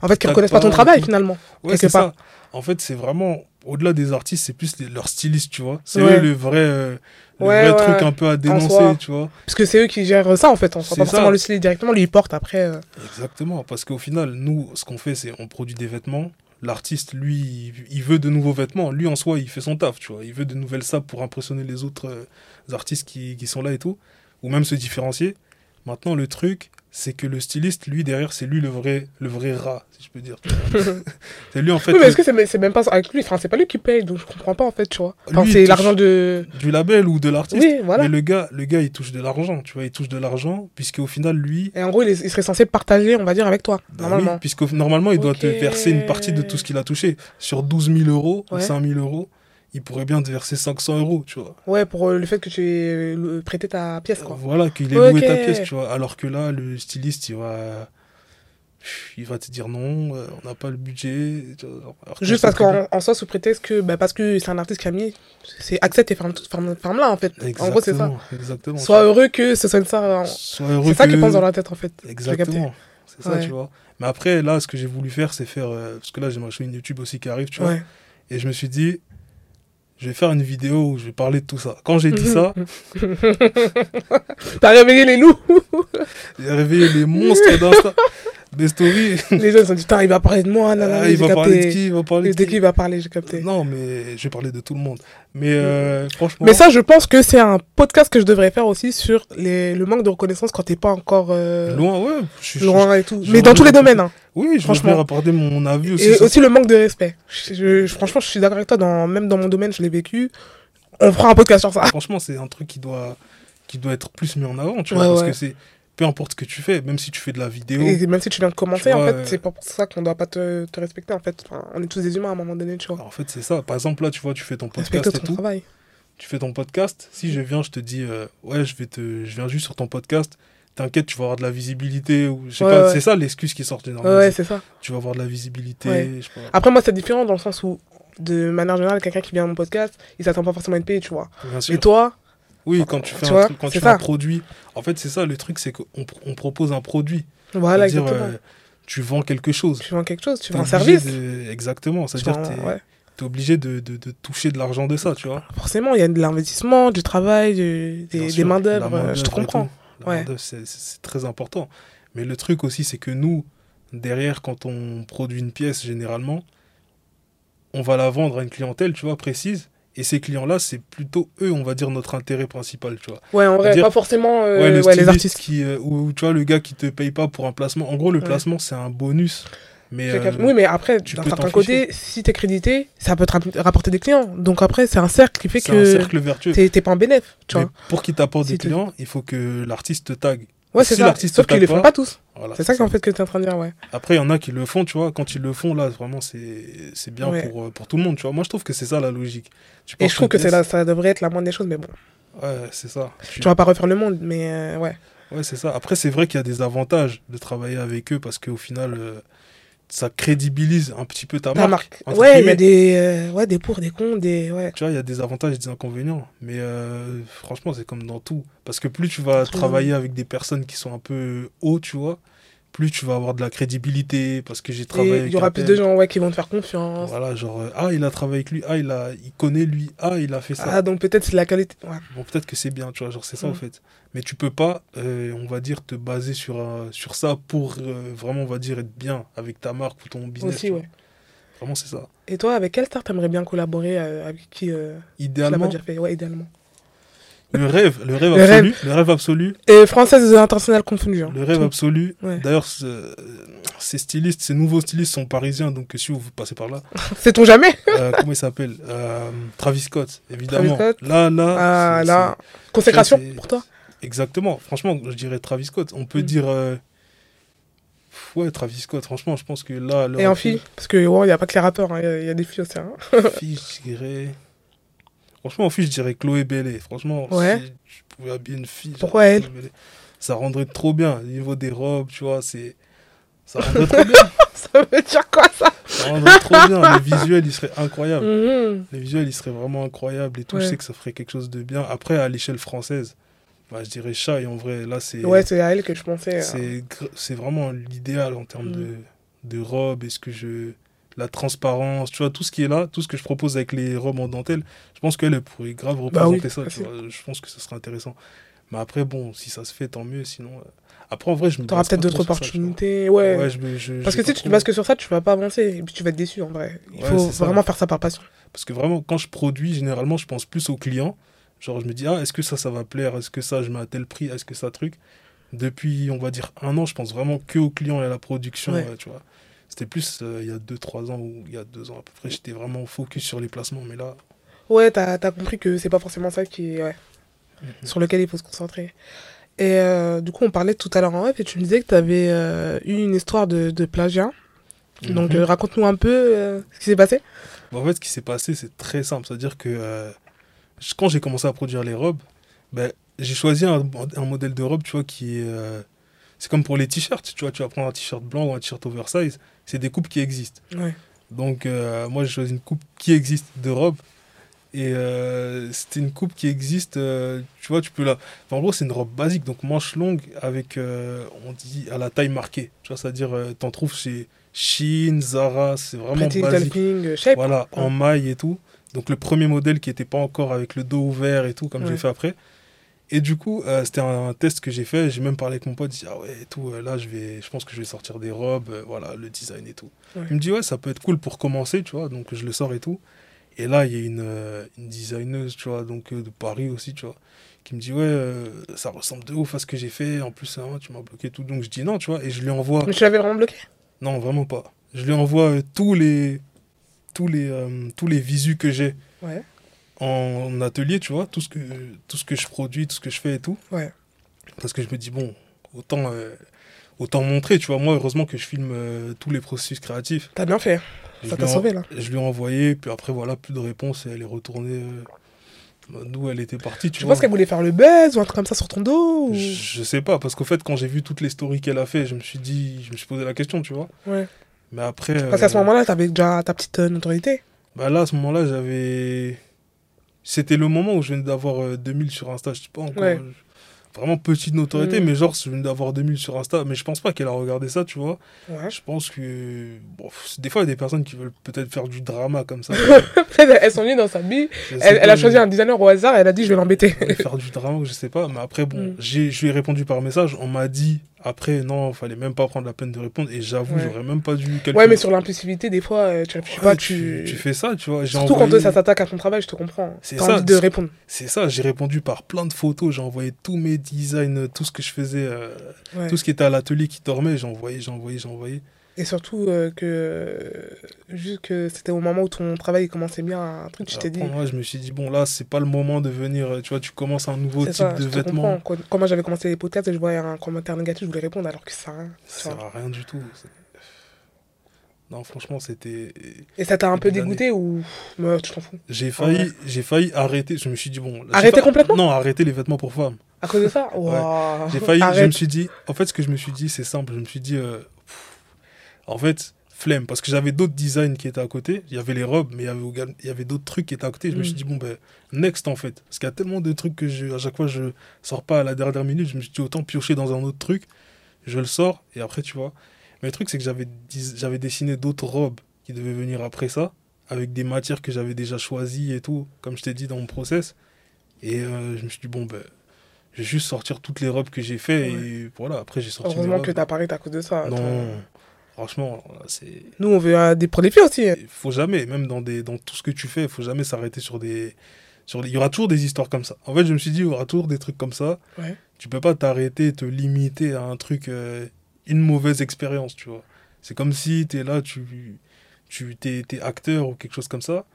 En fait, qui reconnaissent pas, ton travail, finalement. Ouais, c'est ça en fait, c'est vraiment, au-delà des artistes, c'est plus leur styliste, tu vois. C'est eux le vrai, euh, le vrai truc un peu à dénoncer, tu vois. Parce que c'est eux qui gèrent ça, en fait. On ne pas forcément le styliste directement, lui, il porte après. Euh. Exactement, parce qu'au final, nous, ce qu'on fait, c'est on produit des vêtements. L'artiste, lui, il veut de nouveaux vêtements. Lui, en soi, il fait son taf, tu vois. Il veut de nouvelles sapes pour impressionner les autres euh, artistes qui, qui sont là et tout. Ou même se différencier. Maintenant, le truc, c'est que le styliste, lui, derrière, c'est lui le vrai, le vrai rat, si je peux dire. c'est lui, en fait. Oui, mais est-ce que c'est même pas avec lui Enfin, c'est pas lui qui paye, donc je comprends pas, en fait, tu vois. Enfin, c'est l'argent de. Du label ou de l'artiste. Oui, voilà. Mais le gars, le gars, il touche de l'argent, tu vois, il touche de l'argent, puisqu'au final, lui. Et en gros, il, serait censé partager, on va dire, avec toi, bah normalement. Oui, puisque normalement, il doit te verser une partie de tout ce qu'il a touché. Sur 12 000 euros ou 5 000 euros il pourrait bien te verser 500 euros, tu vois. Ouais, pour euh, le fait que tu aies euh, prêté ta pièce, quoi. Voilà, qu'il ait loué ta pièce, tu vois. Alors que là, le styliste, il va, il va te dire non, euh, on n'a pas le budget. Juste parce qu'en soi, sous prétexte que, bah, parce que c'est un artiste qui a mis, c'est accepte et ferme, ferme, là, en fait. en gros, c'est ça. Exactement. Sois heureux que ce soit ça. C'est ça qui pense dans la tête, en fait. Exactement. C'est ça, tu vois. Mais après, là, ce que j'ai voulu faire, c'est faire. parce que là, j'ai ma chaîne YouTube aussi qui arrive, tu vois. Et je me suis dit, je vais faire une vidéo où je vais parler de tout ça. Quand j'ai dit ça. T'as réveillé les loups? J'ai réveillé les monstres d'Insta. Des stories. Les gens se sont dit, il va parler de moi. Ah, il va parler de qui Il va parler de qui il va parler, j'ai capté. Non, mais je vais parler de tout le monde. Mais euh, franchement. Mais ça, je pense que c'est un podcast que je devrais faire aussi sur les, le manque de reconnaissance quand t'es pas encore. Euh, loin, ouais. loin et tout. Mais dans tous les domaines. Hein. Oui, je franchement. rapporter mon avis aussi. Et aussi le manque de respect. Je, franchement, je suis d'accord avec toi, dans, même dans mon domaine, je l'ai vécu. On fera un podcast sur ça. Franchement, c'est un truc qui doit, qui doit être plus mis en avant, tu vois, parce que c'est peu importe ce que tu fais, même si tu fais de la vidéo. Et même si tu viens de commencer, en fait, c'est pas pour ça qu'on doit pas te, te, respecter, en fait. on est tous des humains à un moment donné, tu vois. en fait, c'est ça. Par exemple, là, tu vois, tu fais ton podcast et tout. Travail. Tu fais ton podcast. Si je viens, je te dis, euh, ouais, je, vais te, je viens juste sur ton podcast t'inquiète, tu vas avoir de la visibilité. Ou, je sais pas, C'est ça l'excuse qui sort généralement. Ouais, c'est ça. Tu vas avoir de la visibilité. Après, moi, c'est différent dans le sens où, de manière générale, quelqu'un qui vient à mon podcast, il s'attend pas forcément à être payé, tu vois. Et toi, Oui, quand tu fais un, quand tu fais un produit. En fait, c'est ça, le truc, c'est qu'on on propose un produit. Voilà, exactement. Euh, tu vends quelque chose. Tu vends quelque chose, tu vends un service. Exactement, c'est-à-dire que tu es, obligé de, de, de, toucher de l'argent de ça, tu vois. Forcément, il y a de l'investissement, du travail, des, des main-d'œuvre, je te comprends. Ouais. C'est très important. Mais le truc aussi, c'est que nous, derrière, quand on produit une pièce, généralement, on va la vendre à une clientèle, tu vois, précise. Et ces clients-là, c'est plutôt eux, on va dire, notre intérêt principal, tu vois. Ouais, en vrai, pas forcément euh, les artistes. Qui, euh, ou tu vois, le gars qui te paye pas pour un placement. En gros, le placement, c'est un bonus. Mais, euh, oui, mais après, d'un certain côté, si tu es crédité, ça peut te rapporter des clients. Donc après, c'est un cercle qui fait que. C'est un cercle vertueux. T'es pas un bénéf, tu vois. Pour qu'il t'apporte des clients, il faut que l'artiste te tag. Ouais, c'est ça. Sauf qu'ils le font pas tous. c'est ça qu'en fait que tu es en train de dire, ouais. Après, il y en a qui le font, tu vois. Quand ils le font, là, vraiment, c'est bien pour, euh, pour tout le monde, tu vois. Moi, je trouve que c'est ça la logique. Et je trouve que là, ça devrait être la moindre des choses, mais bon. Ouais, c'est ça. Tu vas pas refaire le monde, mais euh, ouais. Ouais, c'est ça. Après, c'est vrai qu'il y a des avantages de travailler avec eux parce qu'au final, euh, ça crédibilise un petit peu ta, marque. Ouais, il y a des, euh, ouais, des pour, des contre, des. Ouais. Tu vois, il y a des avantages et des inconvénients. Mais euh, franchement, c'est comme dans tout. Parce que plus tu vas travailler avec des personnes qui sont un peu hauts, tu vois, plus tu vas avoir de la crédibilité parce que j'ai travaillé il y aura plus de gens ouais, qui vont te faire confiance. Voilà genre euh, ah il a travaillé avec lui ah il a il connaît lui ah il a fait ça. Ah donc peut-être c'est la qualité ouais. bon peut-être que c'est bien tu vois genre c'est ça en fait. Mais tu peux pas euh, on va dire te baser sur euh, sur ça pour vraiment on va dire être bien avec ta marque ou ton business aussi ouais. Vraiment c'est ça. Et toi avec quelle star t'aimerais bien collaborer avec qui idéalement. Déjà fait ouais idéalement le rêve, le rêve absolu. Le rêve absolu. Et française et internationale confondues. Hein. Le rêve absolu. D'ailleurs, ces stylistes, ces nouveaux stylistes sont parisiens, donc si vous passez par là. C'est ton jamais? Euh, Comment il s'appelle? Euh, Travis Scott, évidemment. Travis Scott. Là, là. Ah, là. Consécration pour toi? Exactement. Franchement, je dirais Travis Scott. On peut mm. dire. Euh, ouais, Travis Scott, franchement, je pense que là. Et en fille? Parce qu'il n'y a pas que les rappeurs, hein. il y, a des filles aussi. Hein. Fille, je dirais. Franchement, en fille, je dirais Chloé Bellé. Franchement, si je pouvais habiller une fille. Pourquoi elle Ça rendrait trop bien. Au niveau des robes, tu vois, c'est. Ça rendrait trop bien. ça veut dire quoi ça? Ça rendrait trop bien. Le visuel, il serait incroyable. Mm Le visuel, il serait vraiment incroyable et tout. Je sais que ça ferait quelque chose de bien. Après, à l'échelle française, bah, je dirais chat. Et en vrai, là, c'est. Ouais, c'est à elle que je pensais. Hein. C'est vraiment l'idéal en termes mm. de, de robe. Est-ce que je la transparence, tu vois, tout ce qui est là, tout ce que je propose avec les robes en dentelle, je pense qu'elle pourrait grave bah représenter ça, tu vois, je pense que ce serait intéressant. Mais après, bon, si ça se fait, tant mieux, sinon... Euh, après, en vrai, je me T'auras peut-être d'autres opportunités, ouais. ouais je Parce que si tu te bases que sur ça, tu vas pas avancer, et puis tu vas être déçu, en vrai. Il faut vraiment faire ça par passion. Parce que vraiment, quand je produis, généralement, je pense plus aux clients. Genre, je me dis, ah, est-ce que ça, ça va plaire? Est-ce que ça, je mets à tel prix? Est-ce que ça, truc? Depuis, on va dire, un an, je pense vraiment que aux clients et à la production, tu vois. C'était plus euh, il y a 2-3 ans ou il y a 2 ans à peu près. J'étais vraiment focus sur les placements, mais là. Ouais, t'as as compris que c'est pas forcément ça qui ouais, sur lequel il faut se concentrer. Et euh, du coup, on parlait tout à l'heure en web et tu me disais que tu avais euh, eu une histoire de, de plagiat. Mhm. Donc, raconte-nous un peu ce qui s'est passé. Bah, en fait, ce qui s'est passé, c'est très simple. C'est-à-dire que quand j'ai commencé à produire les robes, ben, j'ai choisi un, un, modèle de robe, tu vois, qui est. c'est comme pour les t-shirts, tu vois, tu vas prendre un t-shirt blanc ou un t-shirt oversize c'est des coupes qui existent. Donc, euh, moi, j'ai choisi une coupe qui existe de robe. Et euh, c'était une coupe qui existe, euh, tu vois, tu peux la. en gros, c'est une robe basique, donc manche longue avec, on dit, à la taille marquée. Tu vois, c'est-à-dire, t'en trouves chez Shein, Zara, c'est vraiment basique. shape. Voilà, en maille et tout. Donc, le premier modèle qui n'était pas encore avec le dos ouvert et tout, comme j'ai fait après. Et du coup, euh, c'était un, test que j'ai fait. J'ai même parlé avec mon pote. Il dit Ah ouais, et tout, euh, là, je, vais, je pense que je vais sortir des robes, euh, voilà, le design et tout. Il me dit Ouais, ça peut être cool pour commencer, tu vois. Donc, je le sors et tout. Et là, il y a une, une designeuse, tu vois, donc de Paris aussi, tu vois, qui me dit Ouais, ça ressemble de ouf à ce que j'ai fait. En plus, hein, tu m'as bloqué tout. Donc, je dis non, tu vois. Et je lui envoie. Mais tu l'avais vraiment bloqué? Non, vraiment pas. Je lui envoie tous les, tous les, tous les visus que j'ai. Ouais en atelier, tu vois, tout ce, que, tout ce que je produis, tout ce que je fais et tout. Ouais. Parce que je me dis, bon, autant, euh, autant montrer, tu vois. Moi, heureusement que je filme euh, tous les processus créatifs. T'as bien fait. Ça t'a sauvé, là. Je lui ai envoyé, puis après, voilà, plus de réponse, et elle est retournée euh, d'où elle était partie, tu, tu penses qu'elle voulait faire le buzz ou un truc comme ça sur ton dos ou... je, sais pas, parce qu'au fait, quand j'ai vu toutes les stories qu'elle a fait, je me suis dit, je me suis posé la question, tu vois. Ouais. Mais après. Parce qu'à ce moment-là, t'avais déjà ta petite notoriété. Bah là, à ce moment-là, j'avais c'était le moment où je venais d'avoir 2000 euh, sur Insta. Je sais pas encore. Vraiment petite notoriété, mm. mais genre, je venais d'avoir 2000 sur Insta. Mais je pense pas qu'elle a regardé ça, tu vois. Je pense que. Bon, des fois, il y a des personnes qui veulent peut-être faire du drama comme ça. elles sont venues dans sa vie. Elle, a choisi un designer au hasard et elle a dit, je vais l'embêter. faire du drama, je sais pas. Mais après, bon, mm. je lui ai répondu par message. On m'a dit après, non, il fallait même pas prendre la peine de répondre. Et j'avoue, j'aurais même pas dû. Ouais, mais sur l'impulsivité, des fois, euh, tu réfléchis pas. Tu... tu... fais ça, tu vois. Surtout quand ça s'attaque à ton travail, je te comprends. C'est ça. Envie de répondre. C'est ça, j'ai répondu par plein de photos. J'ai envoyé tous mes designs, tout ce que je faisais, euh, tout ce qui était à l'atelier qui dormait. J'ai envoyé, j'ai envoyé, j'ai envoyé. Et surtout euh, que, juste que c'était au moment où ton travail commençait bien, un truc, tu t'es dit. Moi, je me suis dit, bon, là, c'est pas le moment de venir, tu vois, tu commences un nouveau type de vêtements. Quand, quand, moi j'avais commencé les podcasts et je voyais un commentaire négatif, je voulais répondre alors que ça. Ça sert à rien du tout. Non, franchement, c'était. Et ça t'a un peu dégoûté ou tu t'en fous? J'ai failli, j'ai failli arrêter. Je me suis dit, bon. Arrêter complètement? Non, arrêter les vêtements pour femmes. À cause de ça? J'ai failli, je me suis dit. En fait, ce que je me suis dit, c'est simple. Je me suis dit. Euh, en fait, flemme, parce que j'avais d'autres designs qui étaient à côté. Il y avait les robes, mais il y avait, il y avait d'autres trucs qui étaient à côté. Je me suis mm. dit, bon, ben, next en fait. Parce qu'il y a tellement de trucs que je, à chaque fois je sors pas à la dernière minute. Je me suis dit, autant piocher dans un autre truc. Je le sors, et après, tu vois. Mais le truc, c'est que j'avais, j'avais dessiné d'autres robes qui devaient venir après ça, avec des matières que j'avais déjà choisies et tout, comme je t'ai dit dans mon process. Et euh, je me suis dit, bon, ben. Je vais juste sortir toutes les robes que j'ai fait et voilà, après j'ai sorti. Heureusement que t'as parlé à cause de ça. Non, Franchement, c'est. Nous, on veut des produits aussi. Il faut jamais, même dans, des, dans tout ce que tu fais, il faut jamais s'arrêter sur des. Sur Il y aura toujours des histoires comme ça. En fait, je me suis dit, il y aura toujours des trucs comme ça. Ouais. Tu peux pas t'arrêter, te limiter à un truc, euh, une mauvaise expérience, tu vois. C'est comme si tu es là, tu, tu es, acteur ou quelque chose comme ça.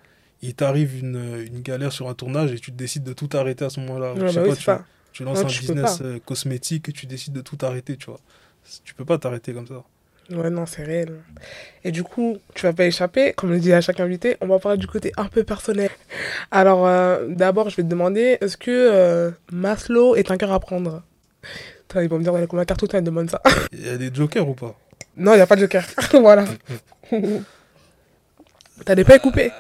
Il t'arrive une, une, galère sur un tournage et tu décides de tout arrêter à ce moment-là. Ouais, bah tu, tu, lances un business euh, cosmétique et tu décides de tout arrêter, tu vois. Tu peux pas t'arrêter comme ça. Ouais, non, c'est réel. Et du coup, tu vas pas échapper, comme le dit à chaque invité, on va parler du côté un peu personnel. Alors, euh, d'abord, je vais te demander, est-ce que euh, Maslow est un cœur à prendre? Attends, Ils vont me dire, ouais, combien de cartes tu demande ça Il y a des jokers ou pas? Non, il n'y a pas de joker. voilà. T'as des pas coupés.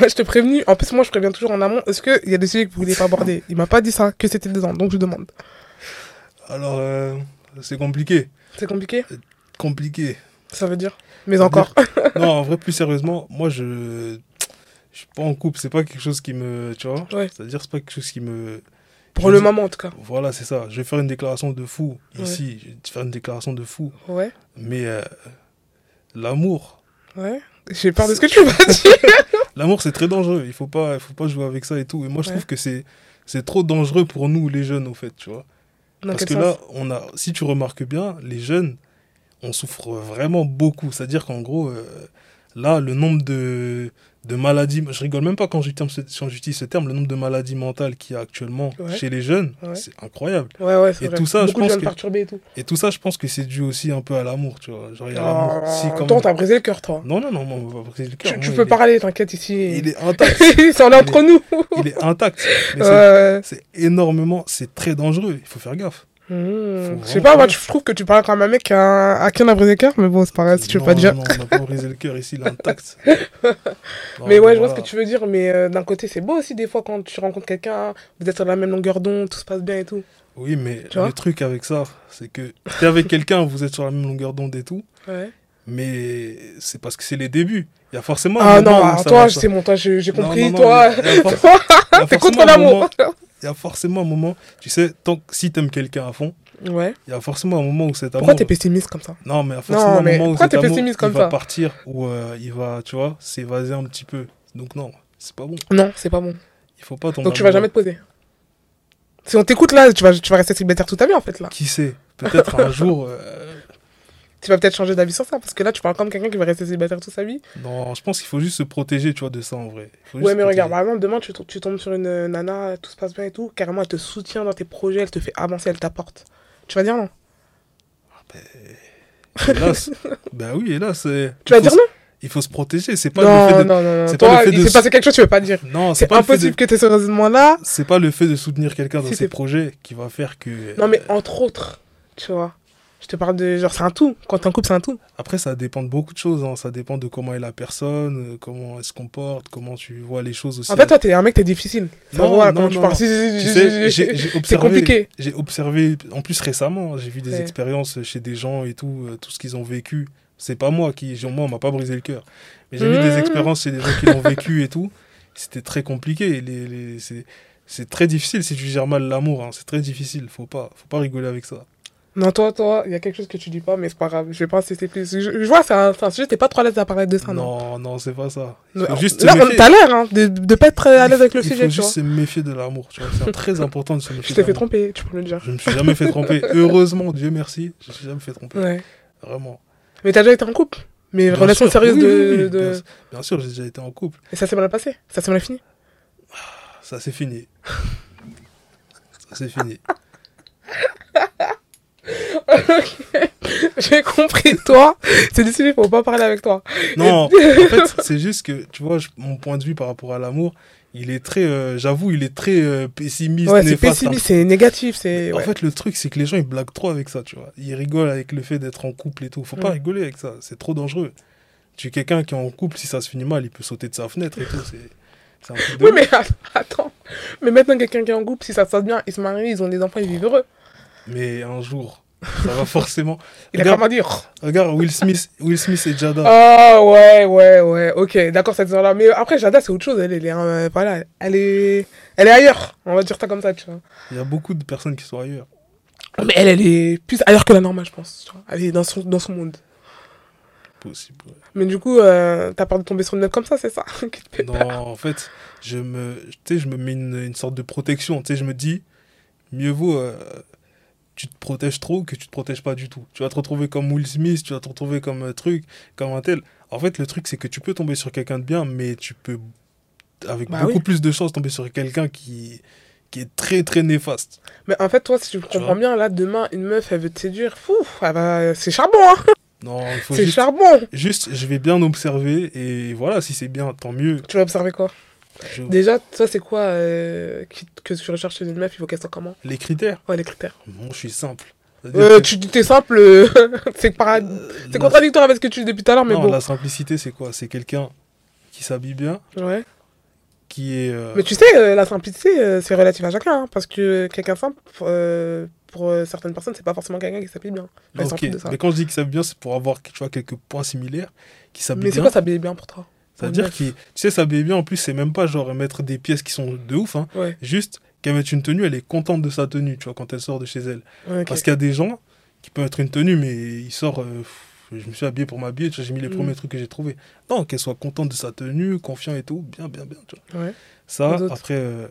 Ouais, je te prévenu. En plus, moi, je préviens toujours en amont. Est-ce qu'il y a des sujets que vous voulez pas aborder? Il m'a pas dit ça, que c'était dedans, donc je demande. Alors, euh, c'est compliqué. C'est compliqué? Compliqué. Ça veut dire Mais encore Non, en vrai, plus sérieusement, moi, je. Je suis pas en couple, c'est pas quelque chose qui me. Tu vois ouais. C'est-à-dire, c'est pas quelque chose qui me. Pour le moment, en tout cas. Voilà, c'est ça. Je vais faire une déclaration de fou ici. Je vais faire une déclaration de fou. Ouais. Mais euh, l'amour. Ouais. J'ai peur de ce que tu vas dire. l'amour, c'est très dangereux. Il faut pas, il faut pas jouer avec ça et tout. Et moi, je trouve que c'est, c'est trop dangereux pour nous, les jeunes, au fait, tu vois. Parce que là, on a, si tu remarques bien, les jeunes, on souffre vraiment beaucoup. C'est-à-dire qu'en gros, euh, là, le nombre de, de maladies, je rigole même pas quand j'utilise ce terme, le nombre de maladies mentales qu'il y a actuellement chez les jeunes, c'est incroyable. Ouais, ouais, et tout ça, je pense que, et tout. Et tout ça, je pense que c'est dû aussi un peu à l'amour, tu vois. Genre, il y a l'amour. Si, Attends, t'as brisé le cœur, toi. Non, non, non, on va briser le cœur. Tu, peux parler, t'inquiète, ici. Il est intact. c'est entre nous. il est intact. C'est énormément, c'est très dangereux. Il faut faire gaffe. Mmh. Je sais pas, moi, je trouve que tu parles comme un mec à, à qui on a brisé le cœur, mais bon, c'est pareil, si tu veux pas dire. Non, on n'a pas brisé le cœur ici, l'intact. mais ouais, je vois ce que tu veux dire, mais euh, d'un côté, c'est beau aussi, des fois, quand tu rencontres quelqu'un, vous êtes sur la même longueur d'onde, tout se passe bien et tout. Oui, mais le truc avec ça, c'est que t'es avec quelqu'un, vous êtes sur la même longueur d'onde et tout. Ouais. Mais c'est parce que c'est les débuts. Il y a forcément. Ah non, toi, c'est mon, toi, j'ai compris, toi. T'es contre l'amour y a forcément un moment, tu sais, tant que si t'aimes quelqu'un à fond, ouais. il y a forcément un moment où cet amour. Pourquoi t'es pessimiste comme ça? Non, mais il y a forcément un moment où cet amour il va partir, où euh, il va, tu vois, s'évaser un petit peu. Donc non, c'est pas bon. Non, c'est pas bon. Il faut pas tomber. Donc tu vas jamais te poser. Si on t'écoute là, tu vas, tu vas rester célibataire toute ta vie en fait là. Qui sait? Peut-être un jour. Euh, tu vas peut-être changer d'avis sur ça, parce que là, tu parles comme quelqu'un qui va rester célibataire toute sa vie. Non, je pense qu'il faut juste se protéger, tu vois, de ça en vrai. Ouais, mais regarde, par exemple, demain, tu, tu, tombes sur une nana, tout se passe bien et tout, carrément, elle te soutient dans tes projets, elle te fait avancer, elle t'apporte. Tu vas dire non? Ah, ben... Hélas, ben oui, hélas. Tu vas dire non? il faut se protéger. C'est pas le fait de. Non, non, non. C'est pas le fait de. passé quelque chose, tu veux pas dire. Non, c'est impossible de... que tu aies ce raisonnement-là. C'est pas le fait de soutenir quelqu'un dans ses projets qui va faire que. Non, mais entre autres, tu vois. Je te parle de genre, c'est un tout. Quand t'es en couple, c'est un tout. Après, ça dépend de beaucoup de choses. Hein. Ça dépend de comment est la personne, euh, comment elle se comporte, comment tu vois les choses aussi. En fait, toi, t'es un mec, t'es difficile. Non, non, non, C'est compliqué. J'ai observé, en plus récemment, j'ai vu des expériences chez des gens et tout, euh, tout ce qu'ils ont vécu. C'est pas moi qui, moi, on m'a pas brisé le cœur. Mais j'ai vu des mmh. expériences chez des gens qui l'ont vécu et tout. C'était très compliqué. Les, les, c'est très difficile si tu gères mal l'amour. Hein. C'est très difficile. Faut pas, faut pas rigoler avec ça. Non, toi, toi, il y a quelque chose que tu dis pas, mais c'est pas grave. Je vais pas insister plus. Je, vois, c'est un, un, sujet, t'es pas trop à l'aise à parler de ça, non? Non, non, c'est pas ça. juste là, t'as l'air hein, de, de pas être à l'aise avec le sujet. Il faut juste se méfier de l'amour, tu vois. C'est très important de se méfier. Je t'ai fait tromper, tu peux le dire. Je me suis jamais fait tromper. Heureusement, Dieu merci, je me suis jamais fait tromper. Ouais. Vraiment. Mais t'as déjà été en couple? Mais bien relation sérieuse de. de... Bien, sûr, j'ai déjà été en couple. Et ça s'est mal passé? Ça s'est mal fini? Ça s'est fini. ça s'est fini. J'ai compris, toi, c'est décidé, faut pas parler avec toi. Non, en fait, c'est juste que, tu vois, mon point de vue par rapport à l'amour, il est très, euh, j'avoue, il est très euh, pessimiste. Ouais, c'est pessimiste, c'est négatif. c'est En fait, le truc, c'est que les gens, ils blaguent trop avec ça, tu vois. Ils rigolent avec le fait d'être en couple et tout. Faut pas rigoler avec ça, c'est trop dangereux. Tu es quelqu'un qui est en couple, si ça se finit mal, il peut sauter de sa fenêtre et tout. C'est. Oui, mais attends. Mais maintenant, quelqu'un qui est en couple, si ça se passe bien, ils se marient, ils ont des enfants, ils vivent heureux. Mais un jour, ça va forcément. Il regarde, a comment dire Regarde, Will Smith, Will Smith et Jada. Ah ouais, ouais, ouais. Ok, d'accord, cette histoire-là. Mais après, Jada, c'est autre chose. Elle, elle est, euh, voilà, elle est, elle est ailleurs. On va dire ça comme ça, tu vois. Il y a beaucoup de personnes qui sont ailleurs. Mais elle, elle est plus ailleurs que la normale, je pense. Tu vois. Elle est dans son, dans son monde. Possible. Mais du coup, euh, t'as peur de tomber sur une meuf comme ça, c'est ça? Non, en fait, je me, je me mets une, une sorte de protection. Tu sais, je me dis, mieux vaut. Euh, tu te protèges trop que tu te protèges pas du tout. Tu vas te retrouver comme Will Smith, tu vas te retrouver comme un truc, comme un tel. En fait, le truc, c'est que tu peux tomber sur quelqu'un de bien, mais tu peux, avec bah beaucoup plus de chances, tomber sur quelqu'un qui, qui est très, très néfaste. Mais en fait, toi, si tu comprends bien, là, demain, une meuf, elle veut te séduire, fou, c'est charbon, hein Non, il faut C'est charbon Juste, je vais bien observer, et voilà, si c'est bien, tant mieux. Tu vas observer quoi? Déjà, toi, c'est quoi euh, que tu recherches chez une meuf Il faut qu'elle soit comment? Les critères Ouais, les critères. Bon, je suis simple. Euh, Tu dis t'es simple, euh, c'est c'est contradictoire avec ce que tu dis depuis tout à l'heure, mais bon. La simplicité, c'est quoi? C'est quelqu'un qui s'habille bien. Ouais. Qui est. Mais tu sais, la simplicité, c'est relatif à chacun, hein, parce que quelqu'un simple, pour certaines personnes, c'est pas forcément quelqu'un qui s'habille bien. Mais quand je dis qu'il s'habille bien, c'est pour avoir tu vois, quelques points similaires. Qui s'habille Mais c'est quoi s'habiller bien pour toi? C'est-à-dire que, tu sais, sa baby, en plus, c'est même pas genre mettre des pièces qui sont de ouf, hein. Juste qu'elle mette une tenue, elle est contente de sa tenue, tu vois, quand elle sort de chez elle. Parce qu'il y a des gens qui peuvent être une tenue, mais ils sortent. Euh, je me suis habillé pour m'habiller, j'ai mis les mm. premiers trucs que j'ai trouvés. Non, qu'elle soit contente de sa tenue, confiant et tout, bien, bien, bien, tu vois. Ça, après, euh,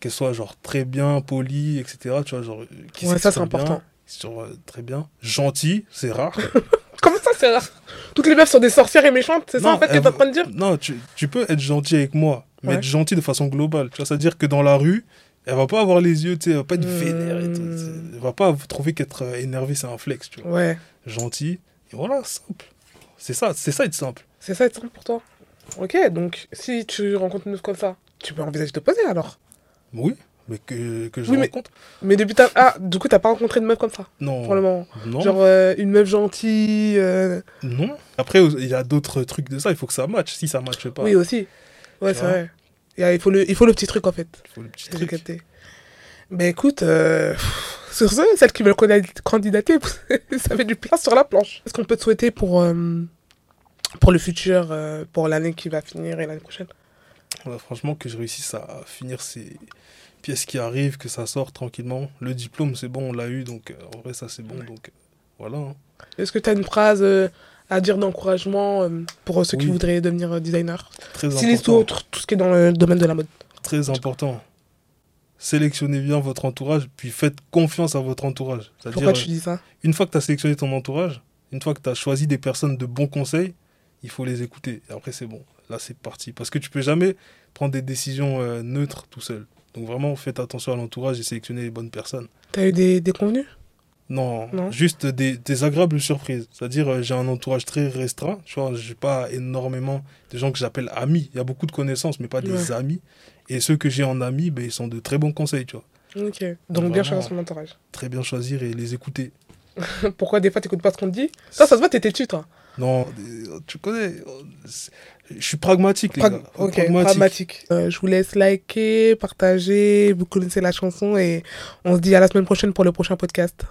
qu'elle soit genre très bien, polie, etc., tu vois, genre. Qui ouais, ça, c'est important. Sur, euh, très bien. Gentil, c'est rare. Comment ça, c'est rare Toutes les meufs sont des sorcières et méchantes, c'est ça en fait que t'es en train de dire Non, tu, tu, peux être gentil avec moi, mais être gentil de façon globale. Tu vois, c'est-à-dire que dans la rue, elle va pas avoir les yeux, tu sais, elle va pas être vénère et tout. Hmm. Elle va pas trouver qu'être euh, énervé, c'est un flex, tu vois. Ouais. Gentil, et voilà, simple. C'est ça, c'est ça être simple. C'est ça être simple pour toi. Ok, donc si tu rencontres une meuf comme ça, tu peux envisager de te poser alors? Oui mais que, que je rencontre. Mais, depuis ta... Ah, du coup, t'as pas rencontré de meuf comme ça Non. Pour le moment Non. Genre euh, une meuf gentille euh. Non. Après, il y a d'autres trucs de ça, il faut que ça matche. Si ça matche pas. Oui, aussi. Ouais, c'est vrai. Il, faut le, il faut le petit truc en fait. Il faut le petit truc. Ben écoute, euh, sur ce, celle qui veut candidater, ça fait du place sur la planche. Qu'est-ce qu'on peut te souhaiter pour, pour le futur, pour l'année qui va finir et l'année prochaine? Franchement, que je réussisse à finir ces pièce qui arrive, que ça sort tranquillement. Le diplôme, c'est bon, on l'a eu, donc euh, en vrai, ça c'est bon. Donc euh, voilà. Hein. Est-ce que tu as une phrase euh, à dire d'encouragement pour ceux qui voudraient devenir designer? Très important. Tout, tout ce qui est dans le domaine de la mode. Très important. Sélectionnez bien votre entourage, puis faites confiance à votre entourage. Pourquoi tu dis ça? Une fois que tu as sélectionné ton entourage, une fois que tu as choisi des personnes de bons conseils, il faut les écouter. Et après, c'est bon. Là, c'est parti. Parce que tu peux jamais prendre des décisions neutres tout seul. Donc vraiment, faites attention à l'entourage et sélectionnez les bonnes personnes. T'as eu des, des convenus? Non, juste des, des, agréables surprises. C'est-à-dire, euh, j'ai un entourage très restreint. Tu vois, j'ai pas énormément de gens que j'appelle amis. Il y a beaucoup de connaissances, mais pas des amis. Et ceux que j'ai en amis, ben, ils sont de très bons conseils, tu vois. Ok. Donc, bien choisir son entourage. Très bien choisir et les écouter. Pourquoi des fois t'écoutes pas ce qu'on te dit? Ça, ça se voit, t'es têtu, toi. Non, tu connais. Je suis pragmatique, les gars. Ok, pragmatique. Euh, je vous laisse liker, partager. Vous connaissez la chanson et on se dit à la semaine prochaine pour le prochain podcast.